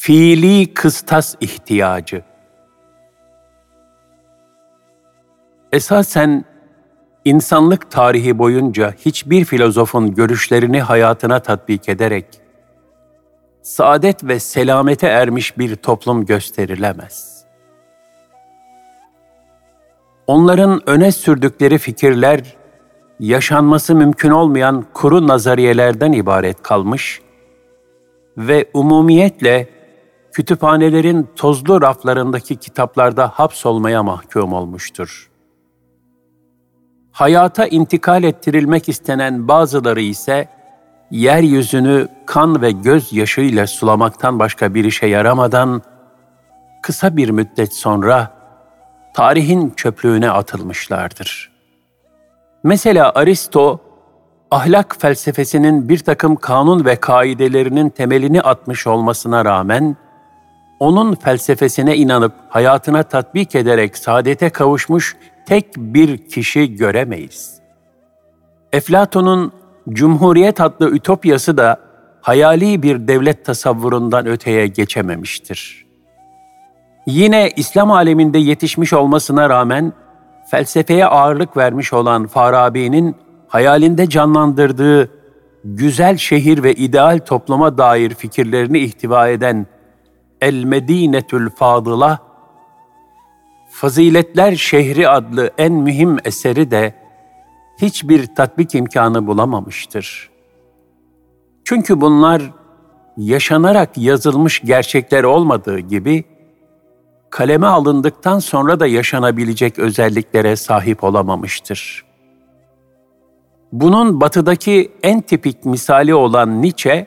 Fiili kıstas ihtiyacı. Esasen insanlık tarihi boyunca hiçbir filozofun görüşlerini hayatına tatbik ederek saadet ve selamete ermiş bir toplum gösterilemez. Onların öne sürdükleri fikirler yaşanması mümkün olmayan kuru nazariyelerden ibaret kalmış ve umumiyetle kütüphanelerin tozlu raflarındaki kitaplarda hapsolmaya mahkum olmuştur. Hayata intikal ettirilmek istenen bazıları ise yeryüzünü kan ve göz yaşıyla sulamaktan başka bir işe yaramadan kısa bir müddet sonra tarihin çöplüğüne atılmışlardır. Mesela Aristo, ahlak felsefesinin bir takım kanun ve kaidelerinin temelini atmış olmasına rağmen, onun felsefesine inanıp hayatına tatbik ederek saadete kavuşmuş tek bir kişi göremeyiz. Eflatun'un Cumhuriyet adlı ütopyası da hayali bir devlet tasavvurundan öteye geçememiştir. Yine İslam aleminde yetişmiş olmasına rağmen felsefeye ağırlık vermiş olan Farabi'nin hayalinde canlandırdığı güzel şehir ve ideal topluma dair fikirlerini ihtiva eden El Medinetül Fadıla, Faziletler Şehri adlı en mühim eseri de hiçbir tatbik imkanı bulamamıştır. Çünkü bunlar yaşanarak yazılmış gerçekler olmadığı gibi kaleme alındıktan sonra da yaşanabilecek özelliklere sahip olamamıştır. Bunun batıdaki en tipik misali olan Nietzsche,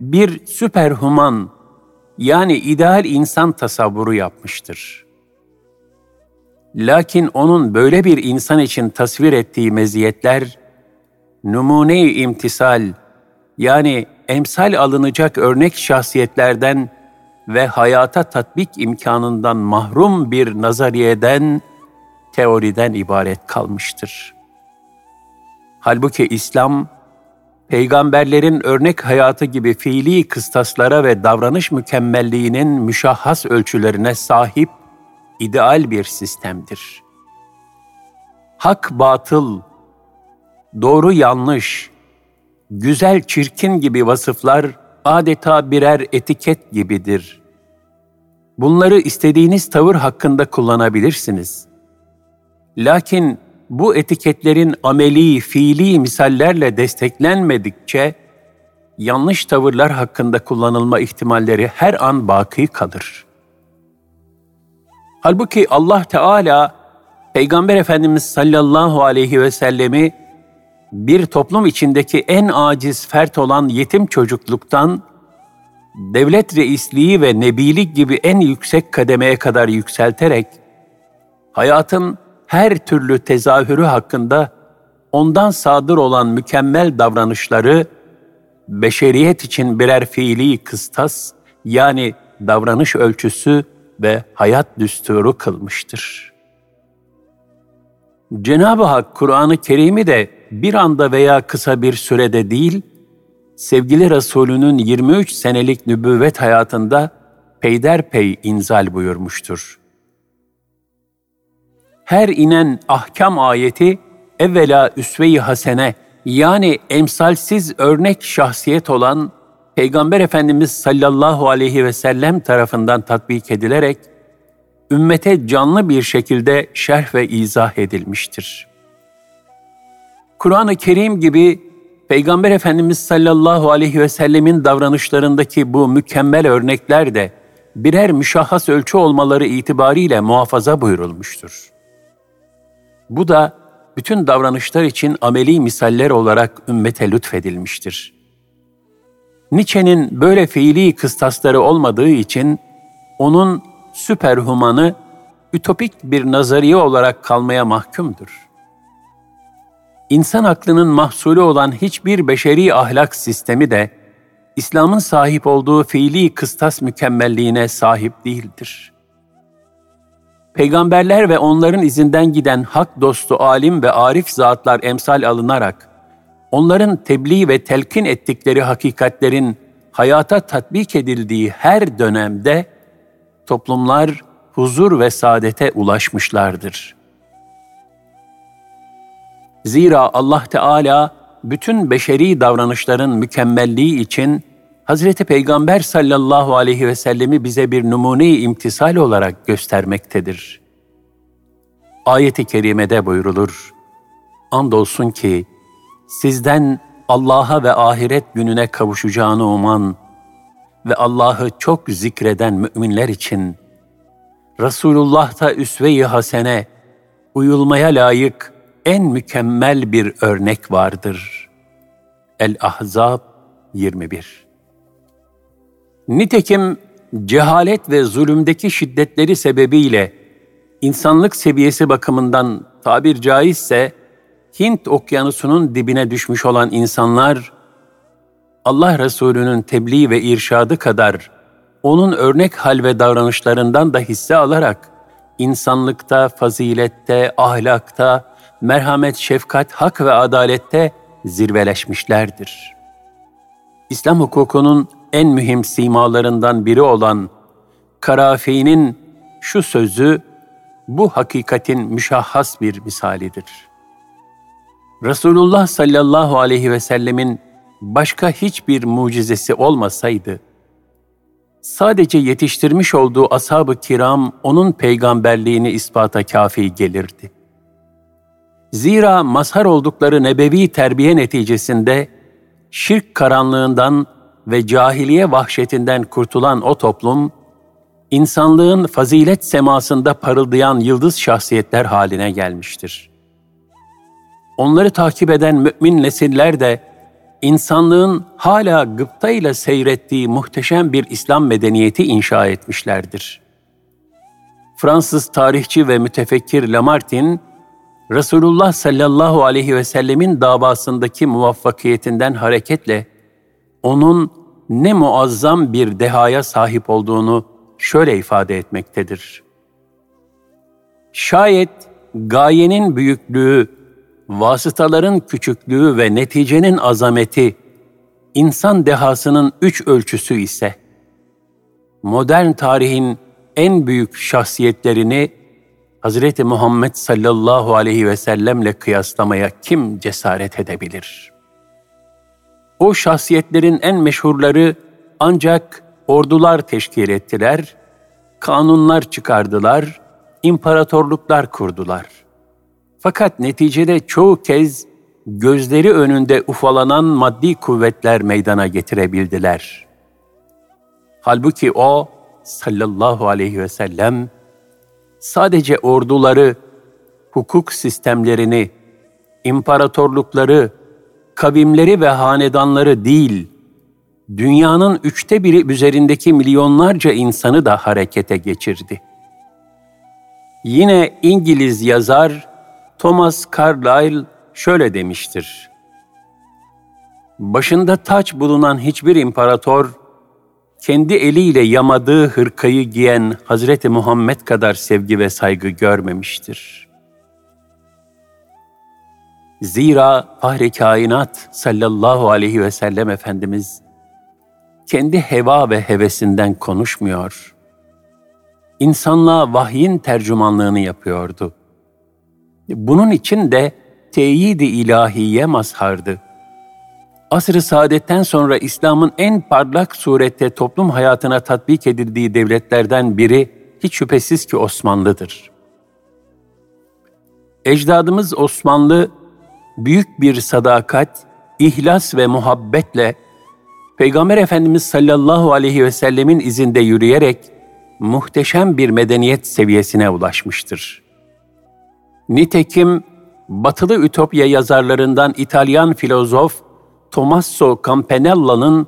bir süperhuman yani ideal insan tasavvuru yapmıştır. Lakin onun böyle bir insan için tasvir ettiği meziyetler, numune-i imtisal yani emsal alınacak örnek şahsiyetlerden ve hayata tatbik imkanından mahrum bir nazariyeden, teoriden ibaret kalmıştır. Halbuki İslam, peygamberlerin örnek hayatı gibi fiili kıstaslara ve davranış mükemmelliğinin müşahhas ölçülerine sahip ideal bir sistemdir. Hak batıl, doğru yanlış, güzel çirkin gibi vasıflar adeta birer etiket gibidir. Bunları istediğiniz tavır hakkında kullanabilirsiniz. Lakin bu etiketlerin ameli, fiili misallerle desteklenmedikçe yanlış tavırlar hakkında kullanılma ihtimalleri her an baki kalır. Halbuki Allah Teala Peygamber Efendimiz sallallahu aleyhi ve sellemi bir toplum içindeki en aciz fert olan yetim çocukluktan devlet reisliği ve nebilik gibi en yüksek kademeye kadar yükselterek, hayatın her türlü tezahürü hakkında ondan sadır olan mükemmel davranışları, beşeriyet için birer fiili kıstas, yani davranış ölçüsü ve hayat düsturu kılmıştır. Cenab-ı Hak Kur'an-ı Kerim'i de bir anda veya kısa bir sürede değil, sevgili Resulünün 23 senelik nübüvvet hayatında peyderpey inzal buyurmuştur. Her inen ahkam ayeti evvela üsve-i hasene yani emsalsiz örnek şahsiyet olan Peygamber Efendimiz sallallahu aleyhi ve sellem tarafından tatbik edilerek ümmete canlı bir şekilde şerh ve izah edilmiştir. Kur'an-ı Kerim gibi Peygamber Efendimiz sallallahu aleyhi ve sellemin davranışlarındaki bu mükemmel örnekler de birer müşahhas ölçü olmaları itibariyle muhafaza buyurulmuştur. Bu da bütün davranışlar için ameli misaller olarak ümmete lütfedilmiştir. Nietzsche'nin böyle fiili kıstasları olmadığı için onun süperhumanı ütopik bir nazariye olarak kalmaya mahkumdur insan aklının mahsulü olan hiçbir beşeri ahlak sistemi de İslam'ın sahip olduğu fiili kıstas mükemmelliğine sahip değildir. Peygamberler ve onların izinden giden hak dostu alim ve arif zatlar emsal alınarak, onların tebliğ ve telkin ettikleri hakikatlerin hayata tatbik edildiği her dönemde toplumlar huzur ve saadete ulaşmışlardır. Zira Allah Teala bütün beşeri davranışların mükemmelliği için Hazreti Peygamber sallallahu aleyhi ve sellemi bize bir numune-i imtisal olarak göstermektedir. Ayet-i kerimede buyrulur. Andolsun ki sizden Allah'a ve ahiret gününe kavuşacağını uman ve Allah'ı çok zikreden müminler için Resulullah'ta üsve-i hasene, uyulmaya layık en mükemmel bir örnek vardır. El-Ahzab 21 Nitekim cehalet ve zulümdeki şiddetleri sebebiyle insanlık seviyesi bakımından tabir caizse Hint okyanusunun dibine düşmüş olan insanlar Allah Resulü'nün tebliğ ve irşadı kadar onun örnek hal ve davranışlarından da hisse alarak insanlıkta, fazilette, ahlakta, merhamet, şefkat, hak ve adalette zirveleşmişlerdir. İslam hukukunun en mühim simalarından biri olan Karafi'nin şu sözü bu hakikatin müşahhas bir misalidir. Resulullah sallallahu aleyhi ve sellemin başka hiçbir mucizesi olmasaydı, sadece yetiştirmiş olduğu ashab-ı kiram onun peygamberliğini ispata kafi gelirdi. Zira mazhar oldukları nebevi terbiye neticesinde şirk karanlığından ve cahiliye vahşetinden kurtulan o toplum, insanlığın fazilet semasında parıldayan yıldız şahsiyetler haline gelmiştir. Onları takip eden mümin nesiller de insanlığın hala gıptayla seyrettiği muhteşem bir İslam medeniyeti inşa etmişlerdir. Fransız tarihçi ve mütefekkir Lamartine, Resulullah sallallahu aleyhi ve sellemin davasındaki muvaffakiyetinden hareketle onun ne muazzam bir dehaya sahip olduğunu şöyle ifade etmektedir. Şayet gayenin büyüklüğü, vasıtaların küçüklüğü ve neticenin azameti insan dehasının üç ölçüsü ise, modern tarihin en büyük şahsiyetlerini Hazreti Muhammed sallallahu aleyhi ve sellemle kıyaslamaya kim cesaret edebilir? O şahsiyetlerin en meşhurları ancak ordular teşkil ettiler, kanunlar çıkardılar, imparatorluklar kurdular. Fakat neticede çoğu kez gözleri önünde ufalanan maddi kuvvetler meydana getirebildiler. Halbuki o sallallahu aleyhi ve sellem sadece orduları, hukuk sistemlerini, imparatorlukları, kavimleri ve hanedanları değil, dünyanın üçte biri üzerindeki milyonlarca insanı da harekete geçirdi. Yine İngiliz yazar Thomas Carlyle şöyle demiştir. Başında taç bulunan hiçbir imparator, kendi eliyle yamadığı hırkayı giyen Hazreti Muhammed kadar sevgi ve saygı görmemiştir. Zira Fahri Kainat sallallahu aleyhi ve sellem Efendimiz kendi heva ve hevesinden konuşmuyor. İnsanlığa vahyin tercümanlığını yapıyordu. Bunun için de teyidi ilahiye mazhardı. Asr-ı saadetten sonra İslam'ın en parlak surette toplum hayatına tatbik edildiği devletlerden biri hiç şüphesiz ki Osmanlı'dır. Ecdadımız Osmanlı büyük bir sadakat, ihlas ve muhabbetle Peygamber Efendimiz sallallahu aleyhi ve sellemin izinde yürüyerek muhteşem bir medeniyet seviyesine ulaşmıştır. Nitekim batılı ütopya yazarlarından İtalyan filozof Tommaso Campanella'nın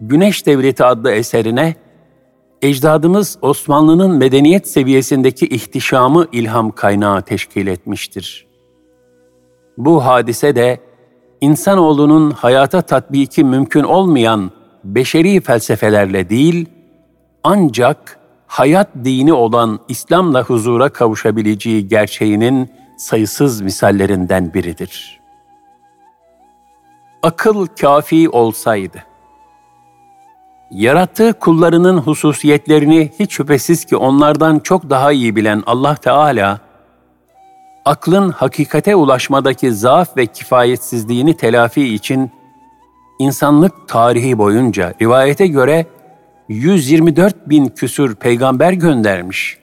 Güneş Devleti adlı eserine ecdadımız Osmanlı'nın medeniyet seviyesindeki ihtişamı ilham kaynağı teşkil etmiştir. Bu hadise de insanoğlunun hayata tatbiki mümkün olmayan beşeri felsefelerle değil, ancak hayat dini olan İslam'la huzura kavuşabileceği gerçeğinin sayısız misallerinden biridir. Akıl kafi olsaydı, Yarattığı kullarının hususiyetlerini hiç şüphesiz ki onlardan çok daha iyi bilen Allah Teala, aklın hakikate ulaşmadaki zaaf ve kifayetsizliğini telafi için insanlık tarihi boyunca rivayete göre 124 bin küsür peygamber göndermiş.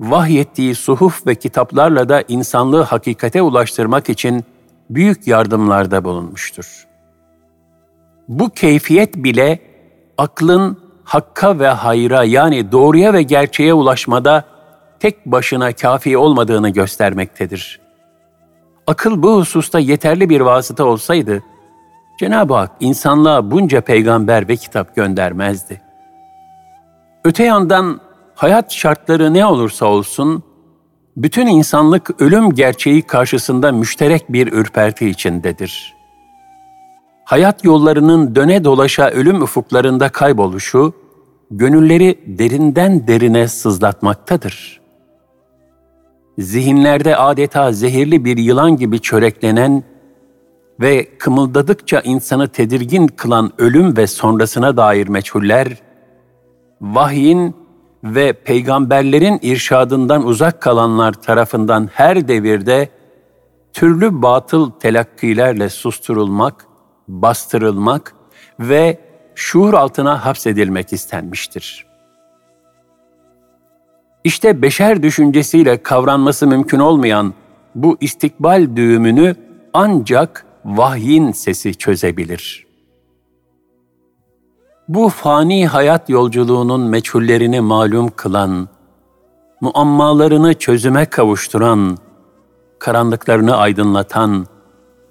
Vahyettiği suhuf ve kitaplarla da insanlığı hakikate ulaştırmak için büyük yardımlarda bulunmuştur. Bu keyfiyet bile aklın hakka ve hayra yani doğruya ve gerçeğe ulaşmada tek başına kafi olmadığını göstermektedir. Akıl bu hususta yeterli bir vasıta olsaydı, Cenab-ı Hak insanlığa bunca peygamber ve kitap göndermezdi. Öte yandan hayat şartları ne olursa olsun, bütün insanlık ölüm gerçeği karşısında müşterek bir ürperti içindedir. Hayat yollarının döne dolaşa ölüm ufuklarında kayboluşu, gönülleri derinden derine sızlatmaktadır. Zihinlerde adeta zehirli bir yılan gibi çöreklenen ve kımıldadıkça insanı tedirgin kılan ölüm ve sonrasına dair meçhuller, vahyin ve peygamberlerin irşadından uzak kalanlar tarafından her devirde türlü batıl telakkilerle susturulmak, bastırılmak ve şuur altına hapsedilmek istenmiştir. İşte beşer düşüncesiyle kavranması mümkün olmayan bu istikbal düğümünü ancak vahyin sesi çözebilir. Bu fani hayat yolculuğunun meçhullerini malum kılan, muammalarını çözüme kavuşturan, karanlıklarını aydınlatan,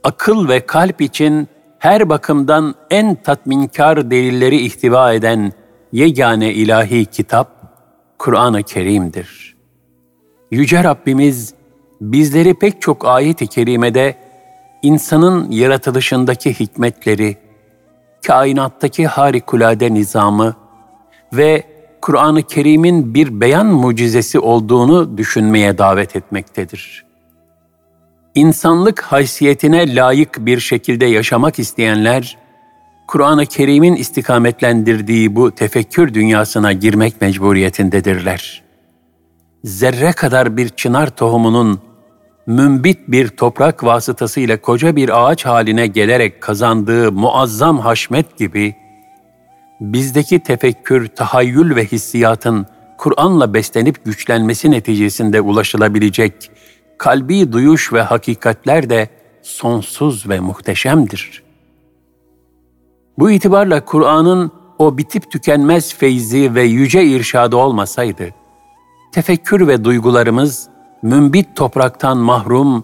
akıl ve kalp için her bakımdan en tatminkar delilleri ihtiva eden yegane ilahi kitap, Kur'an-ı Kerim'dir. Yüce Rabbimiz, bizleri pek çok ayet-i kerimede insanın yaratılışındaki hikmetleri, kainattaki harikulade nizamı ve Kur'an-ı Kerim'in bir beyan mucizesi olduğunu düşünmeye davet etmektedir. İnsanlık haysiyetine layık bir şekilde yaşamak isteyenler, Kur'an-ı Kerim'in istikametlendirdiği bu tefekkür dünyasına girmek mecburiyetindedirler. Zerre kadar bir çınar tohumunun mümbit bir toprak vasıtasıyla koca bir ağaç haline gelerek kazandığı muazzam haşmet gibi, bizdeki tefekkür, tahayyül ve hissiyatın Kur'an'la beslenip güçlenmesi neticesinde ulaşılabilecek kalbi duyuş ve hakikatler de sonsuz ve muhteşemdir. Bu itibarla Kur'an'ın o bitip tükenmez feyzi ve yüce irşadı olmasaydı, tefekkür ve duygularımız mümbit topraktan mahrum,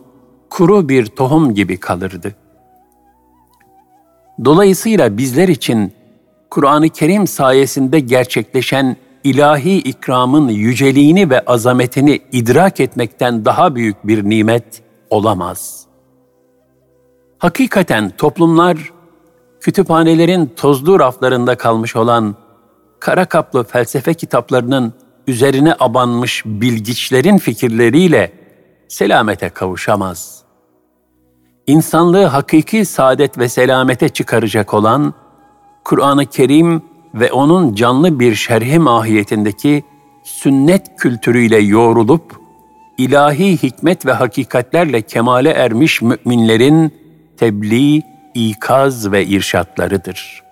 kuru bir tohum gibi kalırdı. Dolayısıyla bizler için Kur'an-ı Kerim sayesinde gerçekleşen ilahi ikramın yüceliğini ve azametini idrak etmekten daha büyük bir nimet olamaz. Hakikaten toplumlar, kütüphanelerin tozlu raflarında kalmış olan kara kaplı felsefe kitaplarının üzerine abanmış bilgiçlerin fikirleriyle selamete kavuşamaz. İnsanlığı hakiki saadet ve selamete çıkaracak olan Kur'an-ı Kerim ve onun canlı bir şerhi mahiyetindeki sünnet kültürüyle yoğrulup ilahi hikmet ve hakikatlerle kemale ermiş müminlerin tebliğ, ikaz ve irşatlarıdır.''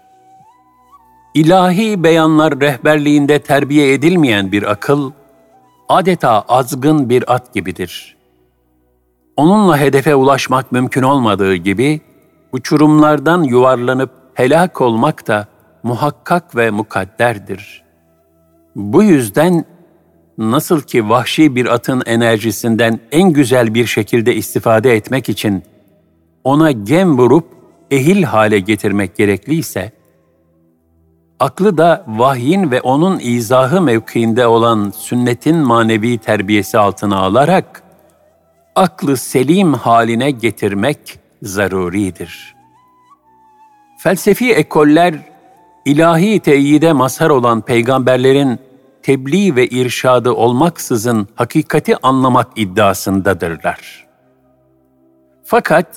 ilahi beyanlar rehberliğinde terbiye edilmeyen bir akıl, adeta azgın bir at gibidir. Onunla hedefe ulaşmak mümkün olmadığı gibi, uçurumlardan yuvarlanıp helak olmak da muhakkak ve mukadderdir. Bu yüzden nasıl ki vahşi bir atın enerjisinden en güzel bir şekilde istifade etmek için ona gem vurup ehil hale getirmek gerekliyse, aklı da vahyin ve onun izahı mevkiinde olan sünnetin manevi terbiyesi altına alarak aklı selim haline getirmek zaruridir. Felsefi ekoller ilahi teyide mazhar olan peygamberlerin tebliğ ve irşadı olmaksızın hakikati anlamak iddiasındadırlar. Fakat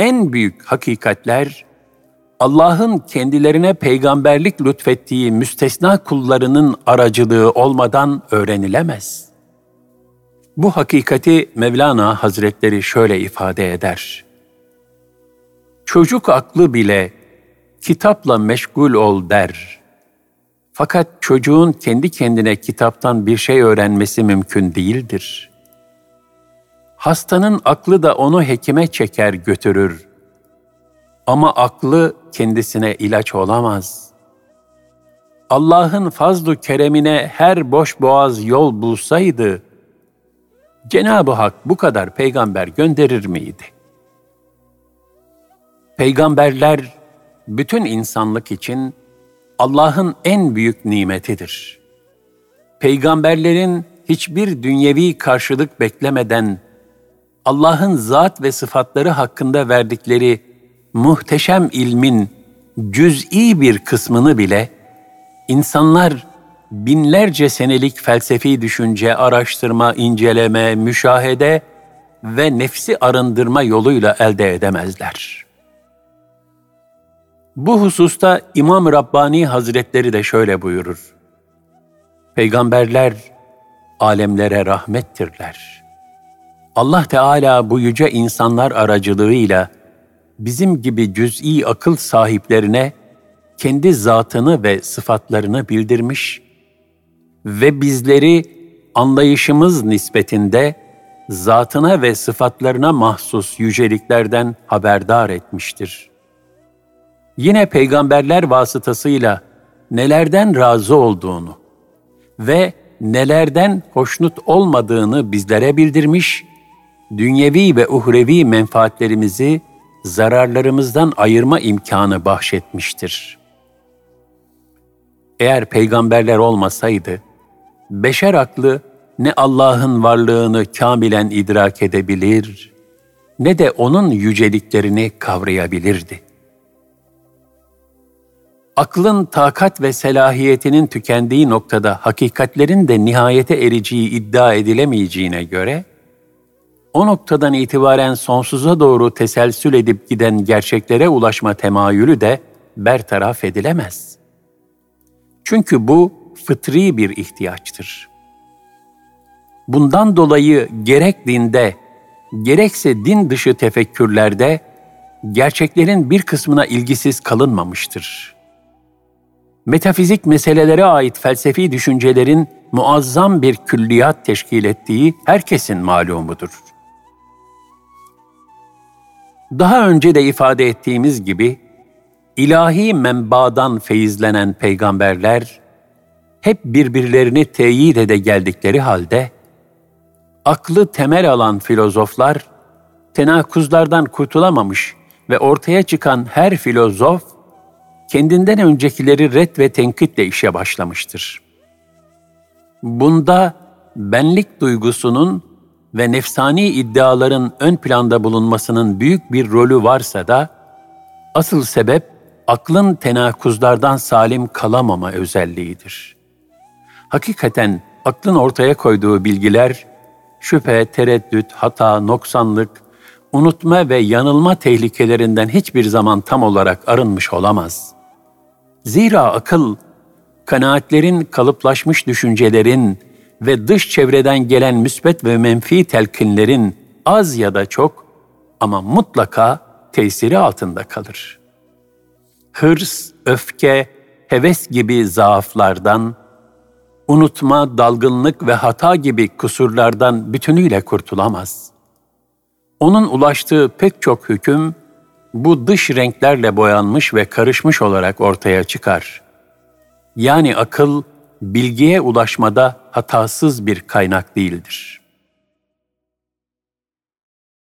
en büyük hakikatler Allah'ın kendilerine peygamberlik lütfettiği müstesna kullarının aracılığı olmadan öğrenilemez. Bu hakikati Mevlana Hazretleri şöyle ifade eder. Çocuk aklı bile kitapla meşgul ol der. Fakat çocuğun kendi kendine kitaptan bir şey öğrenmesi mümkün değildir. Hastanın aklı da onu hekime çeker götürür. Ama aklı kendisine ilaç olamaz. Allah'ın fazlu keremine her boş boğaz yol bulsaydı, Cenab-ı Hak bu kadar peygamber gönderir miydi? Peygamberler bütün insanlık için Allah'ın en büyük nimetidir. Peygamberlerin hiçbir dünyevi karşılık beklemeden Allah'ın zat ve sıfatları hakkında verdikleri muhteşem ilmin cüz'i bir kısmını bile insanlar binlerce senelik felsefi düşünce, araştırma, inceleme, müşahede ve nefsi arındırma yoluyla elde edemezler. Bu hususta İmam Rabbani Hazretleri de şöyle buyurur. Peygamberler alemlere rahmettirler. Allah Teala bu yüce insanlar aracılığıyla bizim gibi cüz'i akıl sahiplerine kendi zatını ve sıfatlarını bildirmiş ve bizleri anlayışımız nispetinde zatına ve sıfatlarına mahsus yüceliklerden haberdar etmiştir. Yine peygamberler vasıtasıyla nelerden razı olduğunu ve nelerden hoşnut olmadığını bizlere bildirmiş, dünyevi ve uhrevi menfaatlerimizi zararlarımızdan ayırma imkanı bahşetmiştir. Eğer peygamberler olmasaydı, beşer aklı ne Allah'ın varlığını kamilen idrak edebilir, ne de onun yüceliklerini kavrayabilirdi. Aklın takat ve selahiyetinin tükendiği noktada hakikatlerin de nihayete ereceği iddia edilemeyeceğine göre, o noktadan itibaren sonsuza doğru teselsül edip giden gerçeklere ulaşma temayülü de bertaraf edilemez. Çünkü bu fıtri bir ihtiyaçtır. Bundan dolayı gerek dinde, gerekse din dışı tefekkürlerde gerçeklerin bir kısmına ilgisiz kalınmamıştır. Metafizik meselelere ait felsefi düşüncelerin muazzam bir külliyat teşkil ettiği herkesin malumudur. Daha önce de ifade ettiğimiz gibi ilahi menbadan feyizlenen peygamberler hep birbirlerini teyit ede geldikleri halde aklı temel alan filozoflar tenakuzlardan kurtulamamış ve ortaya çıkan her filozof kendinden öncekileri ret ve tenkitle işe başlamıştır. Bunda benlik duygusunun ve nefsani iddiaların ön planda bulunmasının büyük bir rolü varsa da, asıl sebep aklın tenakuzlardan salim kalamama özelliğidir. Hakikaten aklın ortaya koyduğu bilgiler, şüphe, tereddüt, hata, noksanlık, unutma ve yanılma tehlikelerinden hiçbir zaman tam olarak arınmış olamaz. Zira akıl, kanaatlerin kalıplaşmış düşüncelerin, ve dış çevreden gelen müsbet ve menfi telkinlerin az ya da çok ama mutlaka tesiri altında kalır. Hırs, öfke, heves gibi zaaflardan, unutma, dalgınlık ve hata gibi kusurlardan bütünüyle kurtulamaz. Onun ulaştığı pek çok hüküm bu dış renklerle boyanmış ve karışmış olarak ortaya çıkar. Yani akıl bilgiye ulaşmada hatasız bir kaynak değildir.